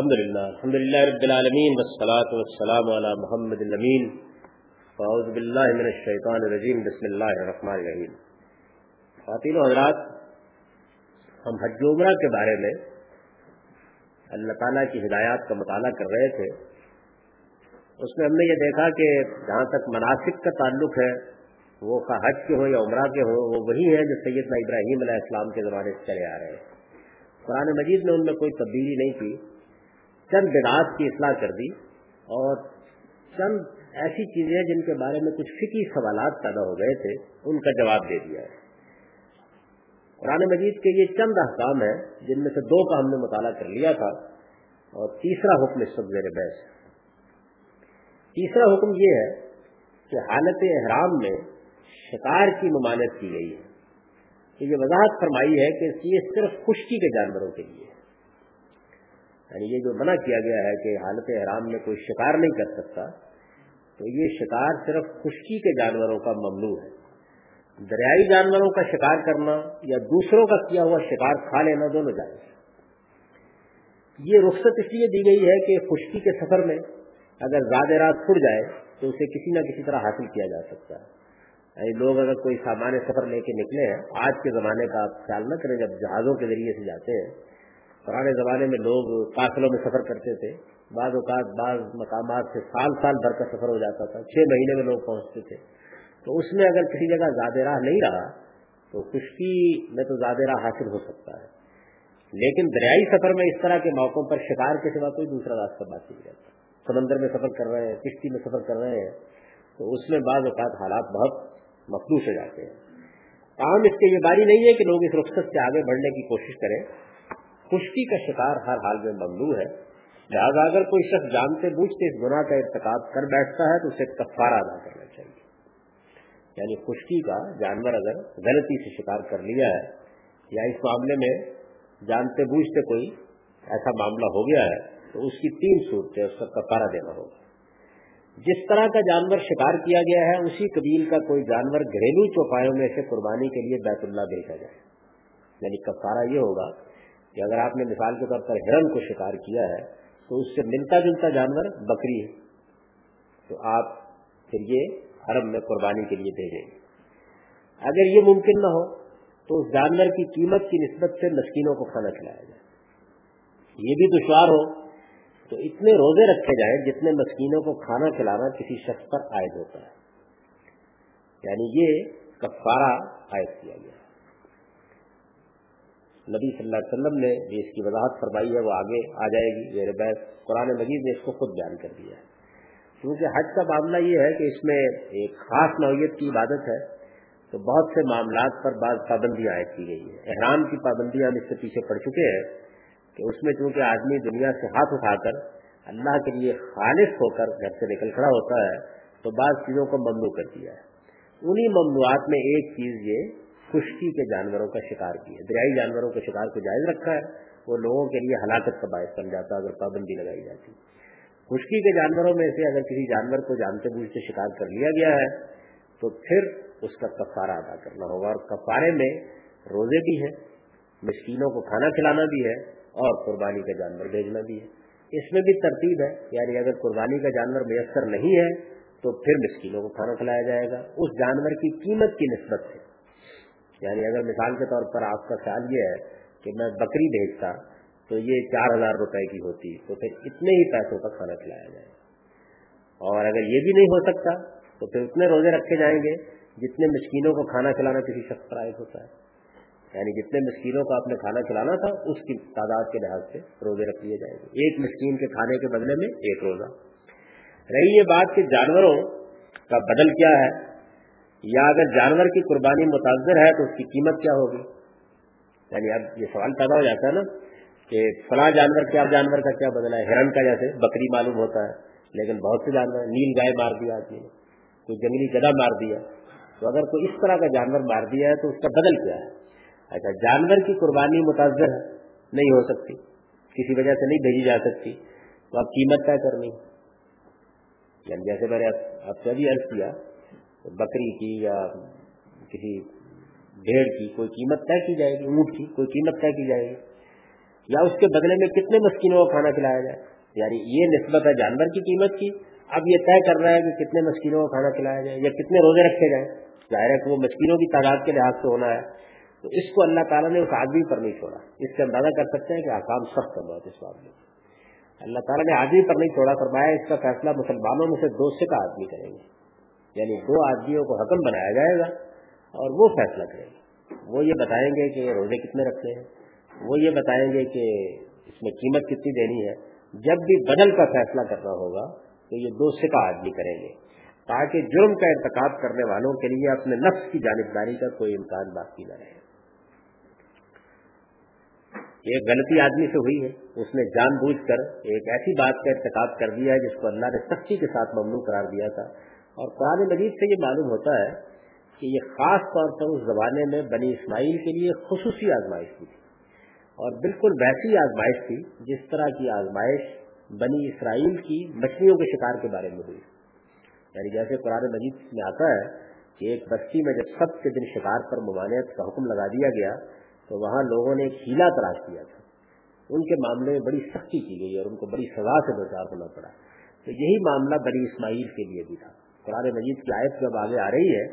الحمد للہ الحمد للہ رب العالمین، والصلاة والسلام على محمد الامین. فاعوذ باللہ من الشیطان الرجیم، بسم اللہ الرحمن الرحیم. خواتین و حضرات، ہم حج عمرہ کے بارے میں اللہ تعالیٰ کی ہدایات کا مطالعہ کر رہے تھے۔ اس میں ہم نے یہ دیکھا کہ جہاں تک مناسب کا تعلق ہے، وہ حج کے ہوں یا عمرہ کے ہوں وہ وہی ہے جو سیدنا ابراہیم علیہ السلام کے زمانے سے چلے آ رہے ہیں۔ قرآن مجید نے ان میں کوئی تبدیلی نہیں کی۔ چند بدعات کی اصلاح کر دی اور چند ایسی چیزیں جن کے بارے میں کچھ فکی سوالات پیدا ہو گئے تھے، ان کا جواب دے دیا ہے۔ قرآن مجید کے یہ چند احکام ہیں جن میں سے دو کا ہم نے مطالعہ کر لیا تھا اور تیسرا حکم اس وقت زیر بحث تیسرا حکم یہ ہے کہ حالت احرام میں شکار کی ممانت کی گئی ہے۔ یہ وضاحت فرمائی ہے کہ یہ صرف خشکی کے جانوروں کے لیے۔ یعنی یہ جو منع کیا گیا ہے کہ حالت احرام میں کوئی شکار نہیں کر سکتا، تو یہ شکار صرف خشکی کے جانوروں کا ممنوع ہے۔ دریائی جانوروں کا شکار کرنا یا دوسروں کا کیا ہوا شکار کھا لینا دونوں جائز یہ رخصت اس لیے دی گئی ہے کہ خشکی کے سفر میں اگر زیادہ رات چھڑ جائے تو اسے کسی نہ کسی طرح حاصل کیا جا سکتا ہے۔ یعنی لوگ اگر کوئی سامان سفر لے کے نکلے ہیں، آج کے زمانے کا آپ خیال نہ کریں، جب جہازوں کے ذریعے سے جاتے ہیں پرانے زمانے میں لوگ قافلوں میں سفر کرتے تھے۔ بعض اوقات بعض مقامات سے سال سال بھر کا سفر ہو جاتا تھا۔ چھ مہینے میں لوگ پہنچتے تھے۔ تو اس میں اگر کسی جگہ زیادہ راہ نہیں رہا، تو خشکی میں تو زیادہ راہ حاصل ہو سکتا ہے۔ لیکن دریائی سفر میں اس طرح کے موقعوں پر شکار کے سوا کوئی دوسرا راستہ باقی نہیں رہتا۔ سمندر میں سفر کر رہے ہیں، کشتی میں سفر کر رہے ہیں، تو اس میں بعض اوقات حالات بہت مخلوط ہو جاتے ہیں۔ کام اس کے یہ باری نہیں ہے کہ لوگ اس رخصت سے آگے بڑھنے کی کوشش کریں۔ خشکی کا شکار ہر حال میں ممنوع ہے۔ لہٰذا اگر کوئی شخص جانتے بوجھتے اس گناہ کا ارتقاب کر بیٹھتا ہے تو اسے کفارہ ادا کرنا چاہیے۔ یعنی خشکی کا جانور اگر غلطی سے شکار کر لیا ہے یا اس معاملے میں جانتے بوجھتے کوئی ایسا معاملہ ہو گیا ہے تو اس کی تین صورتیں اس کا کفارہ دینا ہوگا۔ جس طرح کا جانور شکار کیا گیا ہے، اسی قبیل کا کوئی جانور گھریلو چوپایوں میں سے قربانی کے لیے بیت اللہ بھیجا جائے۔ یعنی کفارہ یہ ہوگا کہ اگر آپ نے مثال کے طور پر ہرن کو شکار کیا ہے، تو اس سے ملتا جلتا جانور بکری ہے۔ تو آپ پھر یہ حرم میں قربانی کے لیے بھیجیں گے۔ اگر یہ ممکن نہ ہو، تو اس جانور کی قیمت کی نسبت سے مسکینوں کو کھانا کھلایا جائے۔ یہ بھی دشوار ہو، تو اتنے روزے رکھے جائیں جتنے مسکینوں کو کھانا کھلانا کسی شخص پر عائد ہوتا ہے۔ یعنی یہ کفارہ عائد کیا گیا۔ نبی صلی اللہ علیہ وسلم نے اس کی وضاحت فرمائی ہے وہ آگے آ جائے گی، میرے بحث قرآن مجید نے اس کو خود بیان کر دیا ہے۔ کیونکہ حج کا معاملہ یہ ہے کہ اس میں ایک خاص نوعیت کی عبادت ہے، تو بہت سے معاملات پر بعض پابندیاں عائد کی گئی ہیں۔ احرام کی پابندیاں ہم اس سے پیچھے پڑ چکے ہیں کہ اس میں چونکہ آدمی دنیا سے ہاتھ اٹھا کر اللہ کے لیے خالص ہو کر گھر سے نکل کھڑا ہوتا ہے، تو بعض چیزوں کو ممنوع کر دیا ہے۔ انہی ممنوعات میں ایک چیز یہ خشکی کے جانوروں کا شکار کی ہے، دریائی جانوروں کے شکار کو جائز رکھا ہے، وہ لوگوں کے لیے ہلاکت کا باعث بن جاتا ہے اگر پابندی لگائی جاتی۔ خشکی کے جانوروں میں سے اگر کسی جانور کو جانتے بوجھتے شکار کر لیا گیا ہے، تو پھر اس کا کفارہ ادا کرنا ہوگا۔ اور کفارے میں روزے بھی ہیں، مسکینوں کو کھانا کھلانا بھی ہے اور قربانی کا جانور بھیجنا بھی ہے۔ اس میں بھی ترتیب ہے یعنی اگر قربانی کا جانور میسر نہیں ہے، تو پھر مسکینوں کو کھانا کھلایا جائے گا۔ اس جانور کی قیمت کی نسبت سے یعنی اگر مثال کے طور پر آپ کا خیال یہ ہے کہ میں بکری بھیجتا تو یہ چار ہزار روپے کی ہوتی تو پھر اتنے ہی پیسوں کا کھانا کھلایا جائے۔ اور اگر یہ بھی نہیں ہو سکتا تو پھر اتنے روزے رکھے جائیں گے جتنے مسکینوں کو کھانا کھلانا کسی شخص پر عائد ہوتا ہے۔ یعنی جتنے مسکینوں کو آپ نے کھانا کھلانا تھا اس کی تعداد کے لحاظ سے روزے رکھ لیے جائیں گے۔ ایک مسکین کے کھانے کے بدلے میں ایک روزہ۔ رہی یہ بات کہ جانوروں کا بدل کیا ہے؟ یا اگر جانور کی قربانی متاثر ہے تو اس کی قیمت کیا ہوگی؟ یعنی اب یہ سوال پیدا ہو جاتا ہے نا کہ فلاں جانور کیا جانور کا کیا بدلا ہے؟ ہرن کا جیسے بکری معلوم ہوتا ہے، لیکن بہت سے جانور، نیل گائے مار دیا آدمی نے کوئی جنگلی گدا مار دیا۔ تو اگر کوئی اس طرح کا جانور مار دیا ہے تو اس کا بدل کیا ہے؟ اچھا جانور کی قربانی متاثر نہیں ہو سکتی، کسی وجہ سے نہیں بھیجی جا سکتی، تو اب قیمت طے کرنی۔ یعنی جیسے میں نے آپ سے ابھی عرض کیا بکری کی یا کسی بھیڑ کی کوئی قیمت طے کی جائے گی، اونٹ کی کوئی قیمت طے کی جائے گی۔ یا اس کے بدلے میں کتنے مسکینوں کو کھانا کھلایا جائے۔ یعنی یہ نسبت ہے جانور کی قیمت کی۔ اب یہ طے کر رہا ہے کہ کتنے مسکینوں کو کھانا کھلایا جائے یا کتنے روزے رکھے جائیں۔ ظاہر ہے کہ وہ مسکینوں کی تعداد کے لحاظ سے ہونا ہے۔ تو اس کو اللہ تعالیٰ نے اس آدمی پر نہیں چھوڑا۔ اس سے اندازہ کر سکتے ہیں کہ آکام سخت ہے بہت اس معاملے میں۔ اللہ تعالیٰ نے آدمی پر نہیں چھوڑا، فرمایا اس کا فیصلہ مسلمانوں میں سے دو سے کا آدمی کریں گے۔ یعنی دو آدمیوں کو حکم بنایا جائے گا اور وہ فیصلہ کریں گے۔ وہ یہ بتائیں گے کہ روزے کتنے رکھتے ہیں۔ وہ یہ بتائیں گے کہ اس میں قیمت کتنی دینی ہے۔ جب بھی بدل کا فیصلہ کرنا ہوگا تو یہ دو سکا آدمی کریں گے۔ تاکہ جرم کا ارتکاب کرنے والوں کے لیے اپنے نفس کی جانبداری کا کوئی امکان باقی نہ رہے۔ ایک غلطی آدمی سے ہوئی ہے۔ اس نے جان بوجھ کر ایک ایسی بات کا ارتکاب کر دیا ہے جس کو اللہ نے سختی کے ساتھ ممنوع قرار دیا تھا۔ اور قرآن مجید سے یہ معلوم ہوتا ہے کہ یہ خاص طور پر اس زمانے میں بنی اسماعیل کے لیے خصوصی آزمائش تھی اور بالکل ویسی آزمائش تھی جس طرح کی آزمائش بنی اسرائیل کی مچھلیوں کے شکار کے بارے میں ہوئی۔ یعنی جیسے قرآن مجید میں آتا ہے کہ ایک بستی میں جب سب کے دن شکار پر ممانعت کا حکم لگا دیا گیا تو وہاں لوگوں نے ایک ہیلا تلاش کیا تھا۔ ان کے معاملے میں بڑی سختی کی گئی اور ان کو بڑی سزا سے دوچار ہونا پڑا۔ تو یہی معاملہ بنی اسماعیل کے لیے بھی تھا۔ قرآن مجید کی آیت جب آگے آ رہی ہے،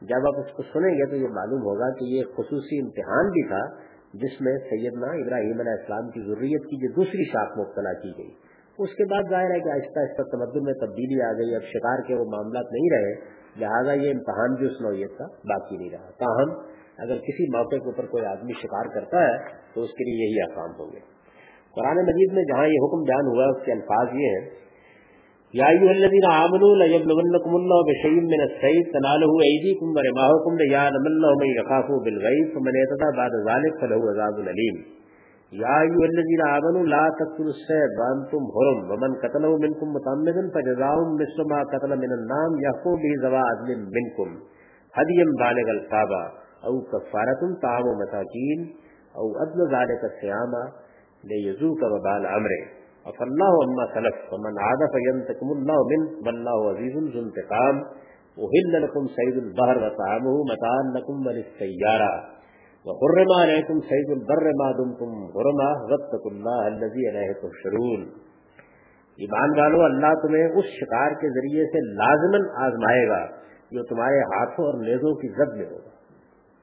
جب آپ اس کو سنیں گے تو یہ معلوم ہوگا کہ یہ خصوصی امتحان بھی تھا جس میں سیدنا ابراہیم علیہ السلام کی ضروریت کی جو دوسری شاخ مبتلا کی گئی۔ اس کے بعد ظاہر ہے کہ آہستہ آہستہ تمدن میں تبدیلی آ گئی، اب شکار کے وہ معاملات نہیں رہے۔ لہٰذا یہ امتحان بھی اس نوعیت کا باقی نہیں رہا۔ تاہم، اگر کسی موقع کے اوپر کوئی آدمی شکار کرتا ہے، تو اس کے لیے یہی آسان ہوں گے۔ قرآن مجید میں جہاں یہ حکم بیان ہوا، اس کے الفاظ یہ ہیں یا الذين امنوا لا يبلغنكم الله بشيء من الصيد تناله ايديكم ورماحكم ليعلم الله من يخافه بالغيب، فمن يتقى بعد ذلك فله عذاب اليم یا ایو الذین آمنوا لا تقتلوا السید وانتم حرم، ومن قتله منکم متعمدا فجزاء مثل ما قتل من النام يحكم به ذو عدل منکم هديا بالغ الكعبة او كفارة طعام مساكين او ادل ذلك الصيام ليذوق وبال امره فالله اما سلف ومن عاد فينتقم الله من والله عزيز ذو انتقام وهل لكم سيد البحر وطعامه متاعا لكم وللسيارة وحرم علیکم سید البر ما دمتم حرما غتق اللہ الذی علیہ تحشرون. ایمان والو اللہ تمہیں اس شکار کے ذریعے سے لازمن آزمائے گا جو تمہارے ہاتھوں اور نیزوں کی زد میں ہوگا.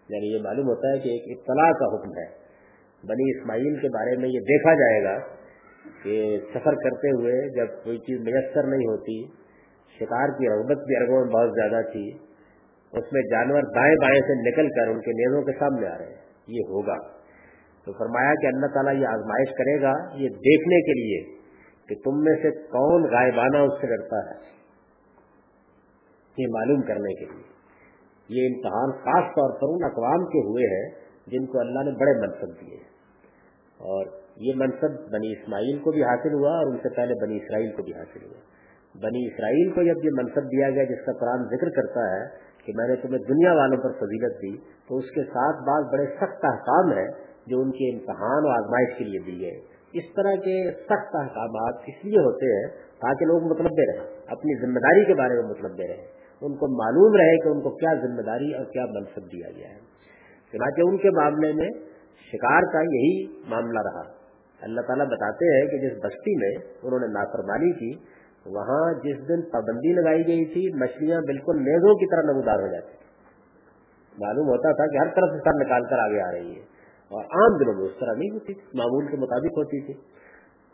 یعنی یہ معلوم ہوتا ہے کہ ایک اطلاع کا حکم ہے. بنی اسماعیل کے بارے میں یہ دیکھا جائے گا کہ سفر کرتے ہوئے جب کوئی چیز میسر نہیں ہوتی، شکار کی رغبت بھی ارگوں میں بہت زیادہ تھی، اس میں جانور دائیں بائیں سے نکل کر ان کے نیزوں کے سامنے آ رہے ہیں۔ یہ ہوگا۔ تو فرمایا کہ اللہ تعالیٰ یہ آزمائش کرے گا، یہ دیکھنے کے لیے کہ تم میں سے کون غائبانہ اس سے ڈرتا ہے۔ یہ معلوم کرنے کے لیے۔ یہ امتحان خاص طور پر ان اقوام کے ہوئے ہیں جن کو اللہ نے بڑے منصب دیے اور یہ منصب بنی اسماعیل کو بھی حاصل ہوا اور ان سے پہلے بنی اسرائیل کو بھی حاصل ہوا۔ بنی اسرائیل کو جب یہ منصب دیا گیا جس کا قرآن ذکر کرتا ہے کہ میں نے تمہیں دنیا والوں پر فضیلت دی، تو اس کے ساتھ بعض بڑے سخت احکام ہیں جو ان کے امتحان اور آزمائش کے لیے دی گئے۔ اس طرح کے سخت احکامات اس لیے ہوتے ہیں تاکہ لوگ مطلب دے رہے اپنی ذمہ داری کے بارے میں مطلب دے رہے ان کو معلوم رہے کہ ان کو کیا ذمہ داری اور کیا منصب دیا گیا ہے۔ چنانچہ ان کے معاملے میں شکار کا یہی معاملہ رہا۔ اللہ تعالیٰ بتاتے ہیں کہ جس بستی میں انہوں نے نافرمانی کی، وہاں جس دن پابندی لگائی گئی تھی، مچھلیاں بالکل نیزوں کی طرح نمودار ہو جاتی معلوم ہوتا تھا کہ ہر طرف سے سر نکال کر آگے آ رہی ہے۔ اور عام دنوں میں اس طرح نہیں ہوتی معمول کے مطابق ہوتی تھی۔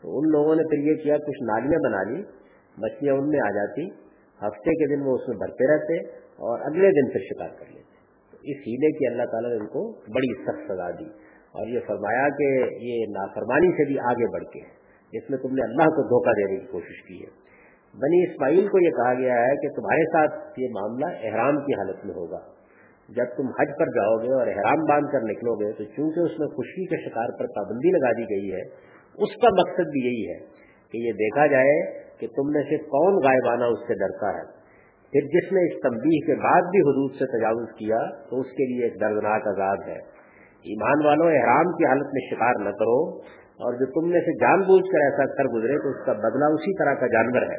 تو ان لوگوں نے پھر یہ کیا، کچھ نالیاں بنا لی، مچھلیاں ان میں آ جاتی۔ ہفتے کے دن وہ اس میں بھرتے رہتے اور اگلے دن پھر شکار کر لیتے۔ اس ہیلے کی اللہ تعالیٰ نے ان کو بڑی سخت سزا دی۔ اور یہ فرمایا کہ یہ نافرمانی سے بھی آگے بڑھ کے جس میں تم نے اللہ کو دھوکہ دینے کی کوشش کی ہے۔ بنی اسماعیل کو یہ کہا گیا ہے کہ تمہارے ساتھ یہ معاملہ احرام کی حالت میں ہوگا۔ جب تم حج پر جاؤ گے اور احرام باندھ کر نکلو گے تو چونکہ اس میں خوشی کے شکار پر پابندی لگا دی گئی ہے، اس کا مقصد بھی یہی ہے کہ یہ دیکھا جائے کہ تم نے سے کون غائبانہ اس سے ڈرتا ہے۔ پھر جس نے اس تنبیہ کے بعد بھی حدود سے تجاوز کیا تو اس کے لیے ایک دردناک آزاد ہے۔ ایمان والوں، احرام کی حالت میں شکار نہ کرو اور جو تم نے سے جان بوجھ کر ایسا کر گزرے تو اس کا بدلہ اسی طرح کا جانور ہے،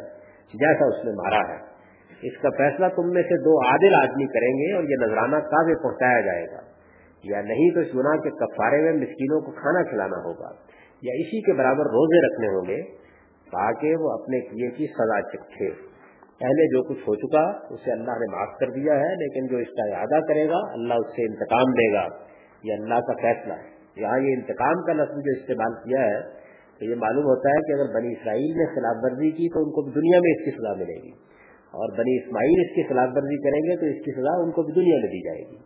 جیسا اس نے مارا ہے۔ اس کا فیصلہ تم میں سے دو عادل آدمی کریں گے اور یہ نذرانہ کافی پہنچایا جائے گا۔ یا نہیں تو اس گناہ کے کفارے میں مسکینوں کو کھانا کھلانا ہوگا۔ یا اسی کے برابر روزے رکھنے ہوں گے، تاکہ وہ اپنے کیے کی سزا چکھے۔ پہلے جو کچھ ہو چکا، اسے اللہ نے معاف کر دیا ہے، لیکن جو اس کا ارادہ کرے گا، اللہ اس سے انتقام دے گا۔ یہ اللہ کا فیصلہ ہے۔ یہاں یہ انتقام کا لفظ جو استعمال کیا ہے، تو یہ معلوم ہوتا ہے کہ اگر بنی اسرائیل نے خلاف ورزی کی تو ان کو بھی دنیا میں اس کی سزا ملے گی۔ اور بنی اسماعیل اس کی خلاف ورزی کریں گے تو اس کی سزا ان کو بھی دنیا میں دی جائے گی۔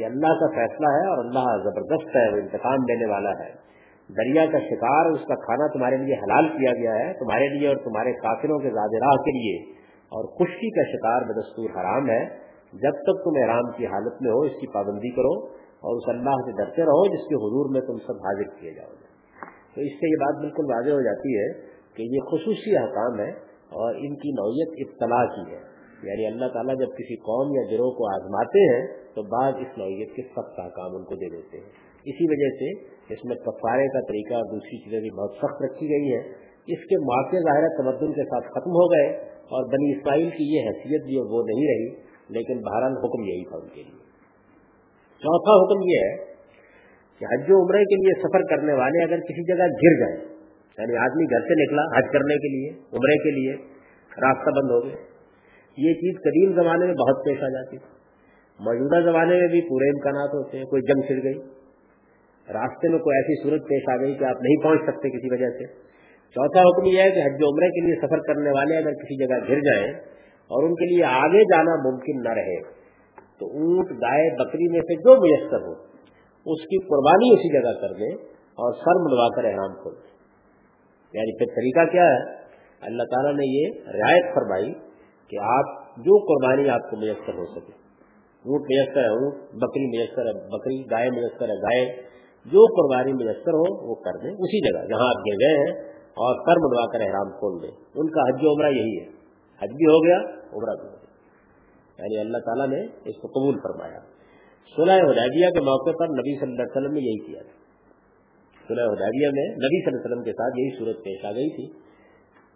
یہ اللہ کا فیصلہ ہے اور اللہ زبردست ہے، وہ انتقام دینے والا ہے۔ دریا کا شکار اس کا کھانا تمہارے لیے حلال کیا گیا ہے، تمہارے لیے اور تمہارے کافروں کے زیادہ راہ کے لیے۔ اور خشکی کا شکار بدستور حرام ہے۔ جب تک تم احرام کی حالت میں ہو، اس کی پابندی کرو۔ اور اس اللہ سے ڈرتے رہو جس کے حضور میں تم سب حاضر کیے جاؤ گے۔ تو اس سے یہ بات بالکل واضح ہو جاتی ہے کہ یہ خصوصی احکام ہے اور ان کی نوعیت اطلاع کی ہے۔ یعنی اللہ تعالیٰ جب کسی قوم یا گروہ کو آزماتے ہیں تو بعض اس نوعیت کے سخت احکام ان کو دے دیتے ہیں۔ اسی وجہ سے اس میں کفارے کا طریقہ اور دوسری چیزیں بھی بہت سخت رکھی گئی ہیں۔ اس کے موقع ظاہر تمدن کے ساتھ ختم ہو گئے اور بنی اسرائیل کی یہ حیثیت بھی وہ نہیں رہی، لیکن بہرحال حکم یہی تھا ان کے لیے۔ چوتھا حکم یہ ہے کہ حج و عمرے کے لیے سفر کرنے والے اگر کسی جگہ گر جائیں یعنی آدمی گھر سے نکلا حج کرنے کے لیے، عمرے کے لیے، راستہ بند ہو گیا، یہ چیز قدیم زمانے میں بہت پیش آ جاتی تھی۔ موجودہ زمانے میں بھی پورے امکانات ہوتے ہیں، کوئی جنگ چھڑ گئی۔ راستے میں کوئی ایسی صورت پیش آ گئی کہ آپ نہیں پہنچ سکتے کسی وجہ سے۔ چوتھا حکم یہ ہے کہ حج و عمرے کے لیے سفر کرنے والے اگر کسی جگہ گر جائیں اور ان کے لیے آگے جانا ممکن نہ رہے۔ تو اونٹ، گائے، بکری میں سے جو میسر ہو، اس کی قربانی اسی جگہ کر دیں اور سر منڈوا کر احرام کھول دیں یعنی پھر طریقہ کیا ہے؟ اللہ تعالیٰ نے یہ رعایت فرمائی کہ آپ جو قربانی آپ کو میسر ہو سکے۔ اونٹ میسر ہے، اونٹ، بکری میسر ہے، بکری، گائے میسر ہے، گائے، جو قربانی میسر ہو، وہ کر دیں اسی جگہ، جہاں آپ گر گئے ہیں اور سر منڈوا کر احرام کھول دیں ان کا حج عمرہ یہی ہے۔ حج بھی ہو گیا، عمرہ بھی ہو گیا۔ یعنی اللہ تعالیٰ نے اس کو قبول فرمایا۔ سلح حدیبیہ کے موقع پر نبی صلی اللہ علیہ وسلم نے یہی کیا تھا۔ سلح حدیبیہ میں نبی صلی اللہ علیہ وسلم کے ساتھ یہی صورت پیش آ گئی تھی۔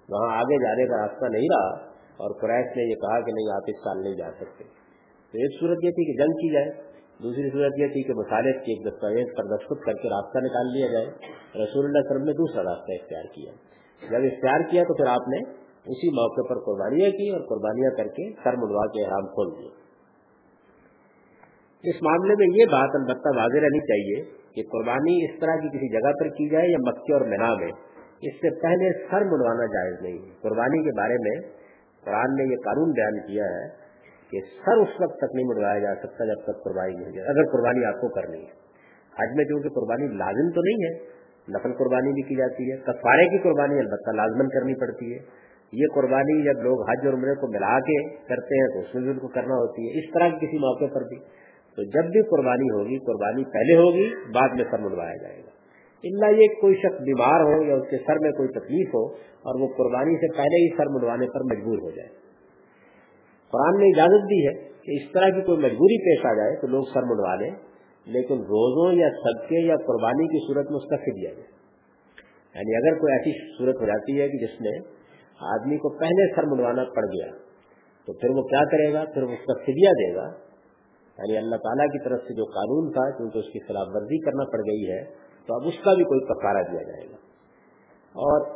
وہاں آگے جانے کا راستہ نہیں رہا اور قریش نے یہ کہا کہ نہیں، آپ اس سال نہیں جا سکتے۔ تو ایک صورت یہ تھی کہ جنگ کی جائے۔ دوسری صورت یہ تھی کہ مصالحت کی ایک دستاویز پر دستخط کر کے راستہ نکال لیا جائے۔ رسول اللہ علیہ وسلم نے دوسرا راستہ اختیار کیا۔ جب اختیار کیا تو پھر آپ نے اسی موقع پر قربانیاں کی اور قربانیاں کر کے سر منڈوا کے احرام کھول دیے۔ اس معاملے میں یہ بات البتہ واضح رہنی چاہیے کہ قربانی اس طرح کی کسی جگہ پر کی جائے یا مکے اور مینا میں، اس سے پہلے سر منڈوانا جائز نہیں۔ ہے قربانی کے بارے میں قرآن نے یہ قانون بیان کیا ہے کہ سر اس وقت تک نہیں منڈوایا جا سکتا جب تک قربانی نہیں ہو جائے اگر قربانی آپ کو کرنی ہے۔ حج میں چونکہ قربانی لازم تو نہیں ہے نقل قربانی بھی کی جاتی ہے، کفارے کی قربانی البتہ لازمن کرنی پڑتی ہے۔ یہ قربانی جب لوگ حج اور عمرے کو ملا کے کرتے ہیں تو اس میں بھی ان کو کرنا ہوتی ہے، اس طرح کسی موقع پر بھی۔ تو جب بھی قربانی ہوگی، قربانی پہلے ہوگی، بعد میں سر منڈوایا جائے گا۔ اللہ یہ کوئی شخص بیمار ہو یا اس کے سر میں کوئی تکلیف ہو اور وہ قربانی سے پہلے ہی سر منڈوانے پر مجبور ہو جائے۔ قرآن نے اجازت دی ہے کہ اس طرح کی کوئی مجبوری پیش آ جائے تو لوگ سر منڈوا لیں، لیکن روزوں یا صدقے یا قربانی کی صورت میں اس کا فدیا جائے۔ یعنی اگر کوئی ایسی صورت ہو جاتی ہے کہ جس میں آدمی کو پہلے سر منڈوانا پڑ گیا۔ تو پھر وہ کیا کرے گا؟ پھر اس کا فدیا دے گا۔ یعنی اللہ تعالیٰ کی طرف سے جو قانون تھا کیونکہ اس کی خلاف ورزی کرنا پڑ گئی ہے، تو اب اس کا بھی کوئی پکارا دیا جائے گا۔ اور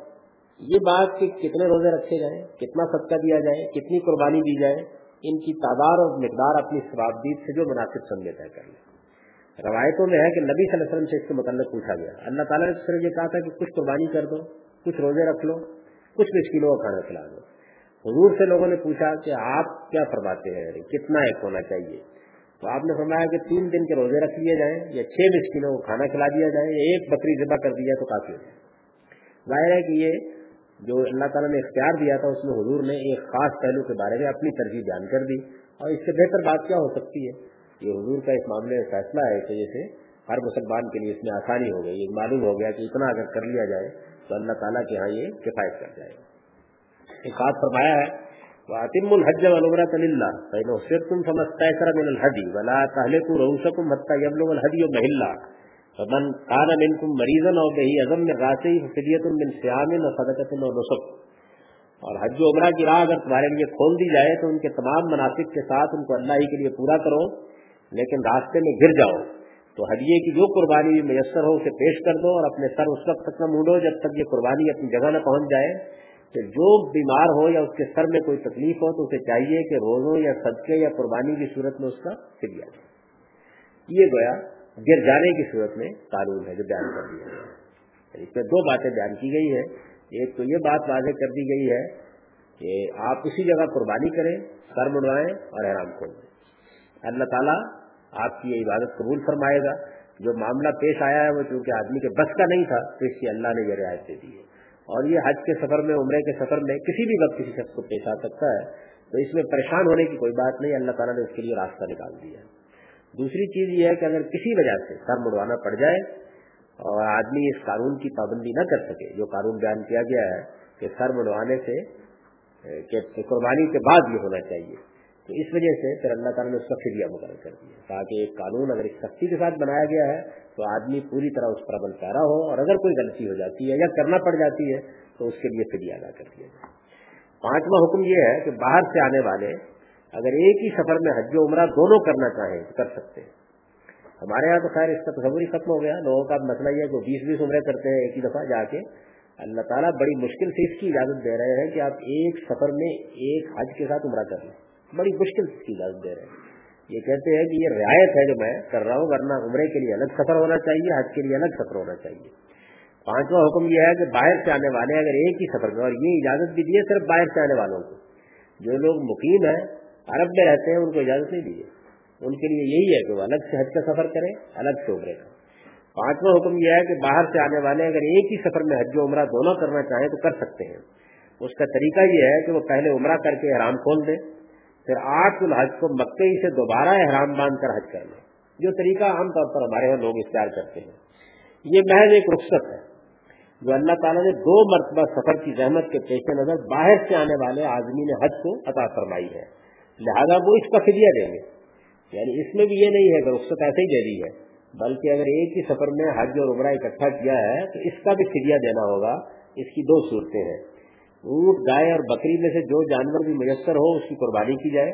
یہ بات کہ کتنے روزے رکھے جائیں، کتنا صدقہ دیا جائے، کتنی قربانی دی جائے، ان کی تعداد اور مقدار اپنی شرابدید سے جو مناسب سمجھے طے کر لیں روایتوں میں ہے کہ نبی صلی اللہ علیہ وسلم سے اس کے متعلق پوچھا گیا۔ اللہ تعالیٰ نے صرف یہ کہا تھا کہ کچھ قربانی کر دو، کچھ روزے رکھ لو کچھ مسکینوں کا کھانا کھلا دو حضور سے لوگوں نے پوچھا کہ آپ کیا فرماتے ہیں؟ یعنی کتنا ایک ہونا چاہیے؟ تو آپ نے فرمایا کہ تین دن کے روزے رکھ لیے جائیں یا چھ مسکینوں کو کھانا کھلا دیا جائے، یا ایک بکری ذبح کر دیا تو کافی ہو جائے۔ ظاہر ہے کہ یہ جو اللہ تعالیٰ نے اختیار دیا تھا، اس میں حضور نے ایک خاص پہلو کے بارے میں اپنی ترجیح بیان کر دی۔ اور اس سے بہتر بات کیا ہو سکتی ہے؟ یہ حضور کا اس معاملے میں فیصلہ ہے اس وجہ سے ہر مسلمان کے لیے اس میں آسانی ہو گئی۔ یہ معلوم ہو گیا کہ اتنا اگر کر لیا جائے تو اللہ تعالیٰ کے یہاں یہ کفایت کر جائے گا ایک بات فرمایا ہے، وَأَتِمُّ الْحَجَّ وَالْعُمْرَةَ لِلَّهِ فَإِنْ أُحْصِرْتُمْ فَمَا اسْتَيْسَرَ مِنَ الْهَدْيِ وَلَا تَهْلِكُوا رُؤُوسَكُمْ حَتَّى يَبْلُغَ الْهَدْيُ مَحِلَّهُ فمن كان منكم مريضا او به اذى من راسه ففدية من صيام وصدقة ونسك اور حج و عمرہ کی راہ اگر تمہارے لیے کھول دی جائے تو ان کے تمام مناسب کے ساتھ ان کو اللہ ہی کے لیے پورا کرو، لیکن راستے میں گر جاؤ۔ تو ہدیے کی جو قربانی بھی میسر ہو اسے پیش کر دو اور اپنے سر اس وقت تک نہ مونڈو جب تک یہ قربانی اپنی جگہ نہ پہنچ جائے کہ جو بیمار ہو یا اس کے سر میں کوئی تکلیف ہو تو اسے چاہیے کہ روزوں یا صدقے یا قربانی کی صورت میں اس کا فدیہ دے۔ یہ گویا گر جانے کی صورت میں قانون ہے جو بیان کر دیا گیا یعنی اس میں دو باتیں بیان کی گئی ہیں۔ ایک تو یہ بات واضح کر دی گئی ہے کہ آپ اسی جگہ قربانی کریں، سر منڈوائیں اور احرام کھول دیں۔ اللہ تعالیٰ آپ کی یہ عبادت قبول فرمائے گا۔ جو معاملہ پیش آیا ہے وہ چونکہ آدمی کے بس کا نہیں تھا، تو اس کی اللہ نے یہ رعایت دے دی ہے۔ اور یہ حج کے سفر میں، عمرے کے سفر میں کسی بھی وقت کسی شخص کو پیش آ سکتا ہے، تو اس میں پریشان ہونے کی کوئی بات نہیں، اللہ تعالیٰ نے اس کے لیے راستہ نکال دیا دوسری چیز یہ ہے کہ اگر کسی وجہ سے سر مڑوانا پڑ جائے اور آدمی اس قانون کی پابندی نہ کر سکے، جو قانون بیان کیا گیا ہے کہ سر منڈوانے سے، کہ قربانی کے بعد یہ ہونا چاہیے۔ تو اس وجہ سے پھر اللہ تعالیٰ نے اس کا فریہ مقرر کر دیا تاکہ ایک قانون اگر اس سختی کے ساتھ بنایا گیا ہے، تو آدمی پوری طرح اس پر عمل پیرا ہو اور اگر کوئی غلطی ہو جاتی ہے یا کرنا پڑ جاتی ہے، تو اس کے لیے فریہ ادا کر دیا جائے۔ پانچواں حکم یہ ہے کہ باہر سے آنے والے اگر ایک ہی سفر میں حج و عمرہ دونوں کرنا چاہیں تو کر سکتے ہیں۔ ہمارے یہاں تو خیر اس کا تصور ہی ختم ہو گیا۔ لوگوں کا مسئلہ یہ ہے کہ بیس بیس عمرے کرتے ہیں ایک ہی دفعہ جا کے۔ اللہ تعالیٰ بڑی مشکل سے اس کی اجازت دے رہے ہیں کہ آپ ایک سفر میں ایک حج کے ساتھ عمرہ کر لیں۔ بڑی مشکل کی اجازت دے رہے ہیں۔ یہ کہتے ہیں کہ یہ رعایت ہے جو میں کر رہا ہوں، ورنہ عمرے کے لیے الگ سفر ہونا چاہیے، حج کے لیے الگ سفر ہونا چاہیے۔ پانچواں حکم یہ ہے کہ باہر سے آنے والے اگر ایک ہی سفر میں اور یہ اجازت بھی دی صرف باہر سے آنے والوں کو۔ جو لوگ مقیم ہیں، عرب میں رہتے ہیں، ان کو اجازت نہیں دی ان کے لیے یہی ہے کہ وہ الگ سے حج کا سفر کریں، الگ سے عمرے کا پانچواں حکم یہ ہے کہ باہر سے آنے والے اگر ایک ہی سفر میں حج و عمرہ دونوں کرنا چاہیں تو کر سکتے ہیں۔ اس کا طریقہ یہ ہے کہ وہ پہلے عمرہ کر کے احرام کھول دیں۔ پھر آٹھ الحج کو مکئی سے دوبارہ احرام باندھ کر حج کر لیں۔ جو طریقہ عام طور پر ہمارے یہاں لوگ اختیار کرتے ہیں۔ یہ محض ایک رخصت ہے۔ جو اللہ تعالیٰ نے دو مرتبہ سفر کی زحمت کے پیش نظر باہر سے آنے والے آدمی نے حج کو عطا فرمائی ہے۔ لہذا وہ اس کا فدیہ دیں گے۔ یعنی اس میں بھی یہ نہیں ہے کہ رخصت ایسے ہی دے دی ہے۔ بلکہ اگر ایک ہی سفر میں حج اور عمرہ اکٹھا کیا ہے تو اس کا بھی فدیہ دینا ہوگا۔ اس کی دو صورتیں ہیں۔ اونٹ گائے اور بکری میں سے جو جانور بھی میسر ہو، اس کی قربانی کی جائے۔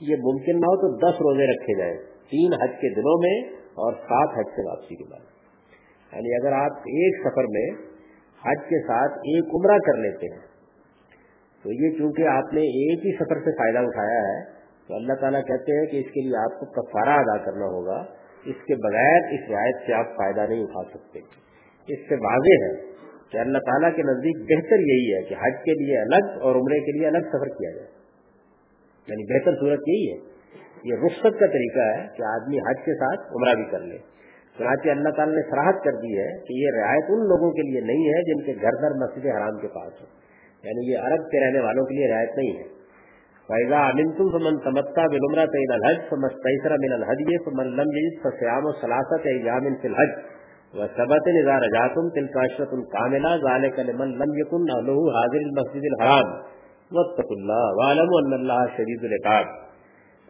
یہ ممکن نہ ہو تو دس روزے رکھے جائیں۔ تین حج کے دنوں میں اور سات حج سے واپسی کے بعد۔ یعنی اگر آپ ایک سفر میں حج کے ساتھ ایک عمرہ کر لیتے ہیں، تو یہ چونکہ آپ نے ایک ہی سفر سے فائدہ اٹھایا ہے، تو اللہ تعالیٰ کہتے ہیں کہ اس کے لیے آپ کو کفارہ ادا کرنا ہوگا۔ اس کے بغیر اس رعایت سے آپ فائدہ نہیں اٹھا سکتے۔ اس سے واضح ہے کہ اللہ تعالیٰ کے نزدیک بہتر یہی ہے کہ حج کے لیے الگ اور عمرے کے لیے الگ سفر کیا جائے۔ یعنی بہتر صورت یہی ہے۔ یہ رخصت کا طریقہ ہے کہ آدمی حج کے ساتھ عمرہ بھی کر لے۔ چنانچہ اللہ تعالیٰ نے فراہت کر دی ہے کہ یہ رعایت ان لوگوں کے لیے نہیں ہے جن کے گھر گھر مسجد حرام کے پاس ہو۔ یعنی یہ عرب کے رہنے والوں کے لیے رعایت نہیں ہے۔ فائدہ امن تم فمن تمتا بلمرا تعین الحج فمس تیسرا من الحج فمن لم يجد فصيام ثلاثه ايام في الحج وثبت اذا رجعتم تلك عشره كامله ذلك لمن لم يكن له حاضر المسجد الحرام. واتقوا الله واعلموا ان الله شديد العقاب.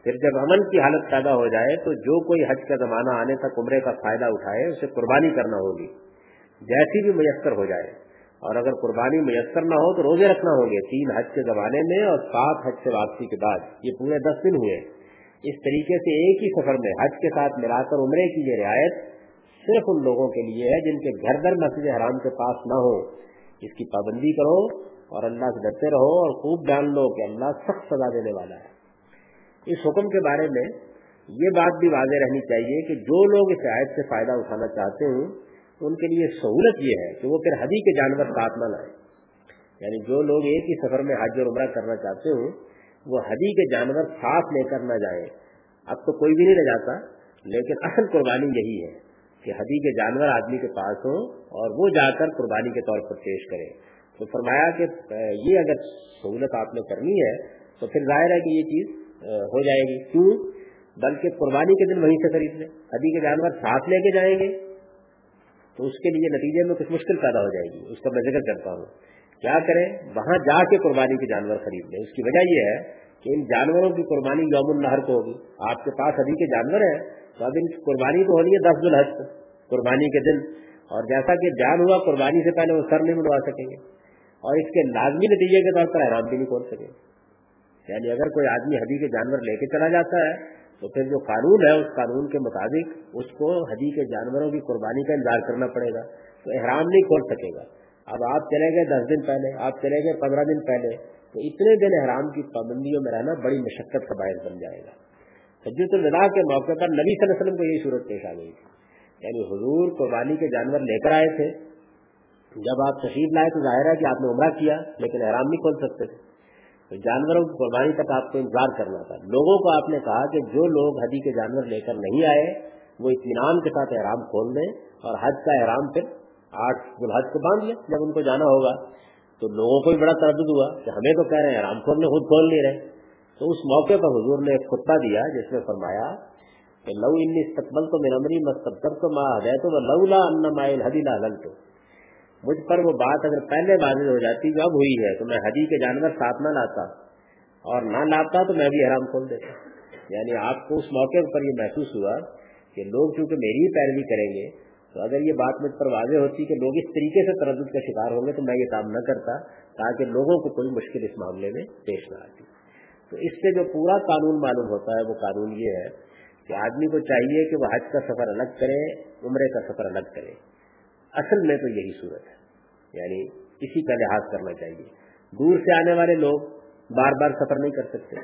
پھر جب امن کی حالت پیدا ہو جائے تو جو کوئی حج کا زمانہ آنے تک عمرے کا فائدہ اٹھائے، اسے قربانی کرنا ہوگی، جیسی بھی میسر ہو جائے۔ اور اگر قربانی میسر نہ ہو تو روزے رکھنا ہوں تین حج کے زمانے میں اور سات حج سے واپسی کے بعد۔ یہ پورے دس دن ہوئے۔ اس طریقے سے ایک ہی سفر میں حج کے ساتھ ملا کر عمرے کی یہ رعایت صرف ان لوگوں کے لیے ہے جن کے گھر گھر مسجد حرام کے پاس نہ ہو۔ اس کی پابندی کرو اور اللہ سے ڈرتے رہو اور خوب جان لو کہ اللہ سخت سزا دینے والا ہے۔ اس حکم کے بارے میں یہ بات بھی واضح رہنی چاہیے کہ جو لوگ اس رعایت سے فائدہ اٹھانا چاہتے ہوں ان کے لیے سہولت یہ ہے کہ وہ پھر حدی کے جانور ساتھ نہ لائیں۔ یعنی جو لوگ ایک ہی سفر میں حج اور عمرہ کرنا چاہتے ہوں وہ حدی کے جانور ساتھ لے کر نہ جائیں۔ اب تو کوئی بھی نہیں رہ جاتا، لیکن اصل قربانی یہی ہے۔ کہ حدی کے جانور آدمی کے پاس ہوں اور وہ جا کر قربانی کے طور پر پیش کرے۔ تو فرمایا کہ یہ اگر سہولت آپ نے کرنی ہے، تو پھر ظاہر ہے کہ یہ چیز ہو جائے گی۔ کیوں؟ بلکہ قربانی کے دن وہیں سے خرید لیں حدی کے جانور ساتھ لے کے جائیں گے۔ تو اس کے لیے نتیجے میں کچھ مشکل پیدا ہو جائے گی۔ اس کا میں ذکر کرتا ہوں۔ کیا کریں؟ وہاں جا کے قربانی کے جانور خرید لیں۔ اس کی وجہ یہ ہے کہ ان جانوروں کی قربانی یوم النہر کو ہوگی۔ آپ کے پاس ابھی کے جانور ہیں تو اب ان قربانی تو ہونی ہے، دس الحج قربانی کے دن۔ اور جیسا کہ جان ہوا، قربانی سے پہلے وہ سر نہیں منڈوا سکیں گے۔ اور اس کے لازمی نتیجے کے طور پر حیران بھی نہیں کھول سکیں۔ یعنی اگر کوئی آدمی ہدی کے جانور لے کے چلا جاتا ہے، تو پھر جو قانون ہے، اس قانون کے مطابق اس کو حجی کے جانوروں کی قربانی کا انتظار کرنا پڑے گا۔ تو احرام نہیں کھول سکے گا۔ اب آپ چلے گئے دس دن پہلے، آپ چلے گئے پندرہ دن پہلے، تو اتنے دن احرام کی پابندیوں میں رہنا بڑی مشقت کا باعث بن جائے گا۔ حجت الوداع کے موقع پر نبی صلی اللہ علیہ وسلم کو یہی صورت پیش آ گئی تھی۔ یعنی حضور قربانی کے جانور لے کر آئے تھے۔ جب آپ تشریف لائے تو ظاہر ہے کہ آپ نے عمرہ کیا، لیکن احرام نہیں کھول سکتے۔ تھے تو جانوروں کی قربانی تک آپ کو انتظار کرنا تھا۔ لوگوں کو آپ نے کہا کہ جو لوگ حجی کے جانور لے کر نہیں آئے، وہ اطمینان کے ساتھ احرام کھول دیں اور حج کا احرام پھر آٹھ گلحج کو باندھ لیا جب ان کو جانا ہوگا۔ تو لوگوں کو بھی بڑا تردد ہوا کہ ہمیں تو کہہ رہے ہیں احرام کھولنے خود کھول نہیں رہے۔ تو اس موقع پر حضور نے ایک خطہ دیا جس میں فرمایا کہ لو ان استقبل تو میرا مری مستقبل تو ماں ہے تو وہ لولا ان مائل حدی لال تو مجھ پر وہ بات اگر پہلے واضح ہو جاتی جو اب ہوئی ہے تو میں حدی کے جانور ساتھ نہ لاتا اور نہ لاتا تو میں بھی حرام کھول دیتا. یعنی آپ کو اس موقع پر یہ محسوس ہوا کہ لوگ چونکہ میری ہی پیروی کریں گے تو اگر یہ بات مجھ پر واضح ہوتی کہ لوگ اس طریقے سے تردد کا شکار ہوں گے تو میں یہ کام نہ کرتا تاکہ لوگوں کو کوئی مشکل اس معاملے میں پیش نہ آتی. تو اس سے جو پورا قانون معلوم ہوتا ہے وہ قانون یہ ہے کہ آدمی کو چاہیے کہ وہ حج کا سفر الگ کرے، عمرے کا سفر الگ کرے۔ اصل میں تو یہی صورت ہے۔ یعنی اسی کا لحاظ کرنا چاہیے۔ دور سے آنے والے لوگ بار بار سفر نہیں کر سکتے۔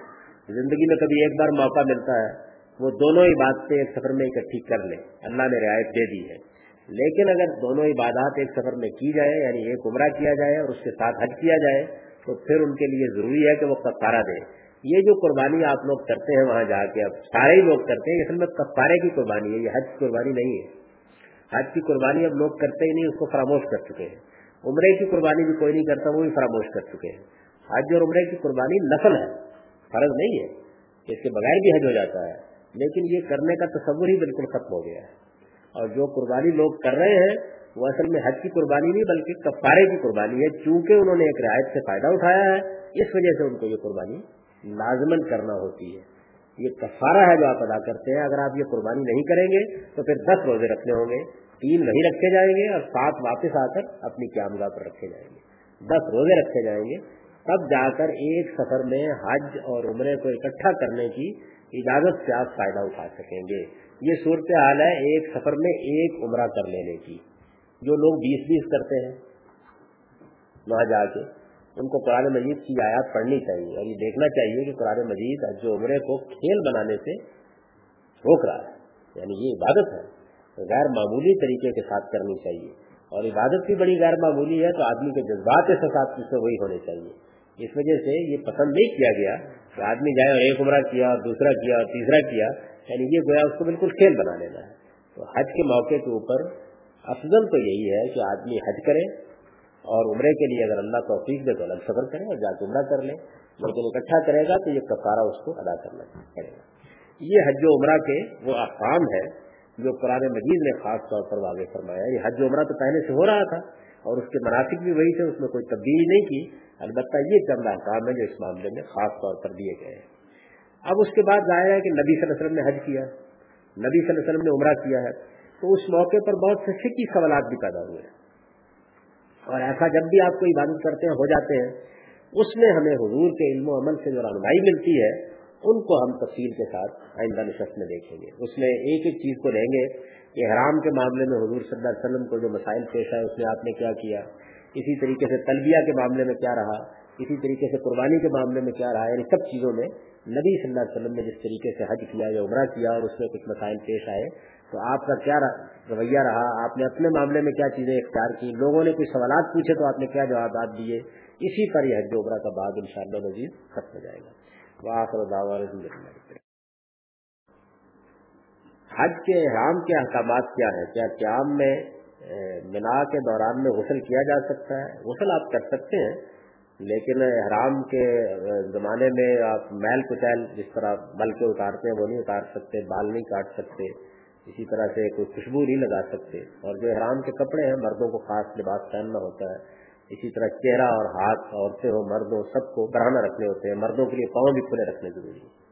زندگی میں کبھی ایک بار موقع ملتا ہے، وہ دونوں ہی باتیں ایک سفر میں اکٹھی کر لیں اللہ نے رعایت دے دی ہے۔ لیکن اگر دونوں عبادات ایک سفر میں کی جائے یعنی ایک عمرہ کیا جائے اور اس کے ساتھ حج کیا جائے، تو پھر ان کے لیے ضروری ہے کہ وہ کفارہ دیں یہ جو قربانی آپ لوگ کرتے ہیں وہاں جا کے، اب سارے ہی لوگ کرتے ہیں اصل میں کفارے کی قربانی ہے، یہ حج کی قربانی نہیں ہے۔ حج کی قربانی اب لوگ کرتے ہی نہیں، اس کو فراموش کر چکے ہیں۔ عمرے کی قربانی بھی کوئی نہیں کرتا، وہ بھی فراموش کر چکے ہیں۔ حج اور عمرے کی قربانی نسل ہے، فرض نہیں ہے اس کے بغیر بھی حج ہو جاتا ہے۔ لیکن یہ کرنے کا تصور ہی بالکل ختم ہو گیا ہے۔ اور جو قربانی لوگ کر رہے ہیں، وہ اصل میں حج کی قربانی نہیں، بلکہ کفارے کی قربانی ہے۔ چونکہ انہوں نے ایک رعایت سے فائدہ اٹھایا ہے، اس وجہ سے ان کو یہ قربانی لازمن کرنا ہوتی ہے۔ یہ کفارہ ہے جو آپ ادا کرتے ہیں۔ اگر آپ یہ قربانی نہیں کریں گے تو پھر دس روزے رکھنے ہوں گے، تین نہیں رکھے جائیں گے اور سات واپس آ کر اپنی قیامگاہ پر رکھے جائیں گے۔ دس روزے رکھے جائیں گے۔ تب جا کر ایک سفر میں حج اور عمرے کو اکٹھا کرنے کی اجازت سے آپ فائدہ اٹھا سکیں گے۔ یہ صورت حال ہے ایک سفر میں ایک عمرہ کر لینے کی۔ جو لوگ بیس بیس کرتے ہیں، وہاں جا کے ان کو قرآن مجید کی آیات پڑھنی چاہیے اور یہ دیکھنا چاہیے کہ قرآن مجید جو عمرے کو کھیل بنانے سے روک رہا ہے۔ یعنی یہ عبادت ہے۔ غیر معمولی طریقے کے ساتھ کرنی چاہیے۔ اور عبادت بھی بڑی غیر معمولی ہے تو آدمی کے جذبات کے ساتھ سے وہی ہونے چاہیے۔ اس وجہ سے یہ پسند نہیں کیا گیا کہ آدمی جائے اور ایک عمرہ کیا اور دوسرا کیا اور تیسرا کیا۔ یعنی یہ گویا اس کو بالکل کھیل بنا لینا ہے۔ تو حج کے موقع کے اوپر افضل تو یہی ہے کہ آدمی حج کرے۔ اور عمرے کے لیے اگر اللہ توفیق دے تو الگ سفر کرے اور جا کے عمرہ کر لے۔ لیکن اکٹھا کرے گا تو یہ کفارہ اس کو ادا کرنا پڑے گا یہ حج و عمرہ کے وہ احکام ہے جو قرآن مجید نے خاص طور پر واضح فرمایا۔ یہ حج و عمرہ تو پہلے سے ہو رہا تھا اور اس کے مناسب بھی وہی تھے، اس میں کوئی تبدیلی نہیں کی۔ البتہ یہ چند احکام ہے جو اس معاملے میں خاص طور پر دیے گئے ہیں۔ اب اس کے بعد ظاہر ہے کہ نبی صلی اللہ علیہ وسلم نے حج کیا، نبی صلی اللہ علیہ وسلم نے عمرہ کیا ہے۔ تو اس موقع پر بہت سے فکی سوالات بھی پیدا ہوئے۔ ہیں اور ایسا جب بھی آپ کو عبادت کرتے ہیں، ہو جاتے ہیں، اس میں ہمیں حضور کے علم و عمل سے جو رہنمائی ملتی ہے، ان کو ہم تفصیل کے ساتھ آئندہ نشست میں دیکھیں گے۔ اس میں ایک ایک چیز کو لیں گے کہ حرام کے معاملے میں حضور صلی اللہ علیہ وسلم کو جو مسائل پیش ہے اس میں آپ نے کیا کیا؟ اسی طریقے سے تلبیہ کے معاملے میں کیا رہا؟ اسی طریقے سے قربانی کے معاملے میں کیا رہا؟ یعنی سب چیزوں میں نبی صلی اللہ علیہ وسلم نے جس طریقے سے حج کیا یا عمرہ کیا اور اس میں کچھ مسائل پیش آئے، تو آپ کا کیا رویہ رہا؟ آپ نے اپنے معاملے میں کیا چیزیں اختیار کی؟ لوگوں نے کچھ سوالات پوچھے تو آپ نے کیا جوابات دیے؟ اسی پر یہ حج عبرہ کا بعد ان شاء اللہ مزید ختم ہو جائے گا۔ حج کے احرام کے احکامات کیا ہیں؟ کیا قیام میں منا کے دوران میں غسل کیا جا سکتا ہے؟ غسل آپ کر سکتے ہیں لیکن احرام کے زمانے میں آپ میل کچیل جس طرح مل کے اتارتے ہیں وہ نہیں اتار سکتے، بال نہیں کاٹ سکتے، اسی طرح سے کوئی خوشبو نہیں لگا سکتے۔ اور جو احرام کے کپڑے ہیں، مردوں کو خاص لباس پہننا ہوتا ہے۔ اسی طرح چہرہ اور ہاتھ، عورتیں ہو مردوں، سب کو برہنا رکھنے ہوتے ہیں۔ مردوں کے لیے پاؤں بھی کھلے رکھنے ضروری ہے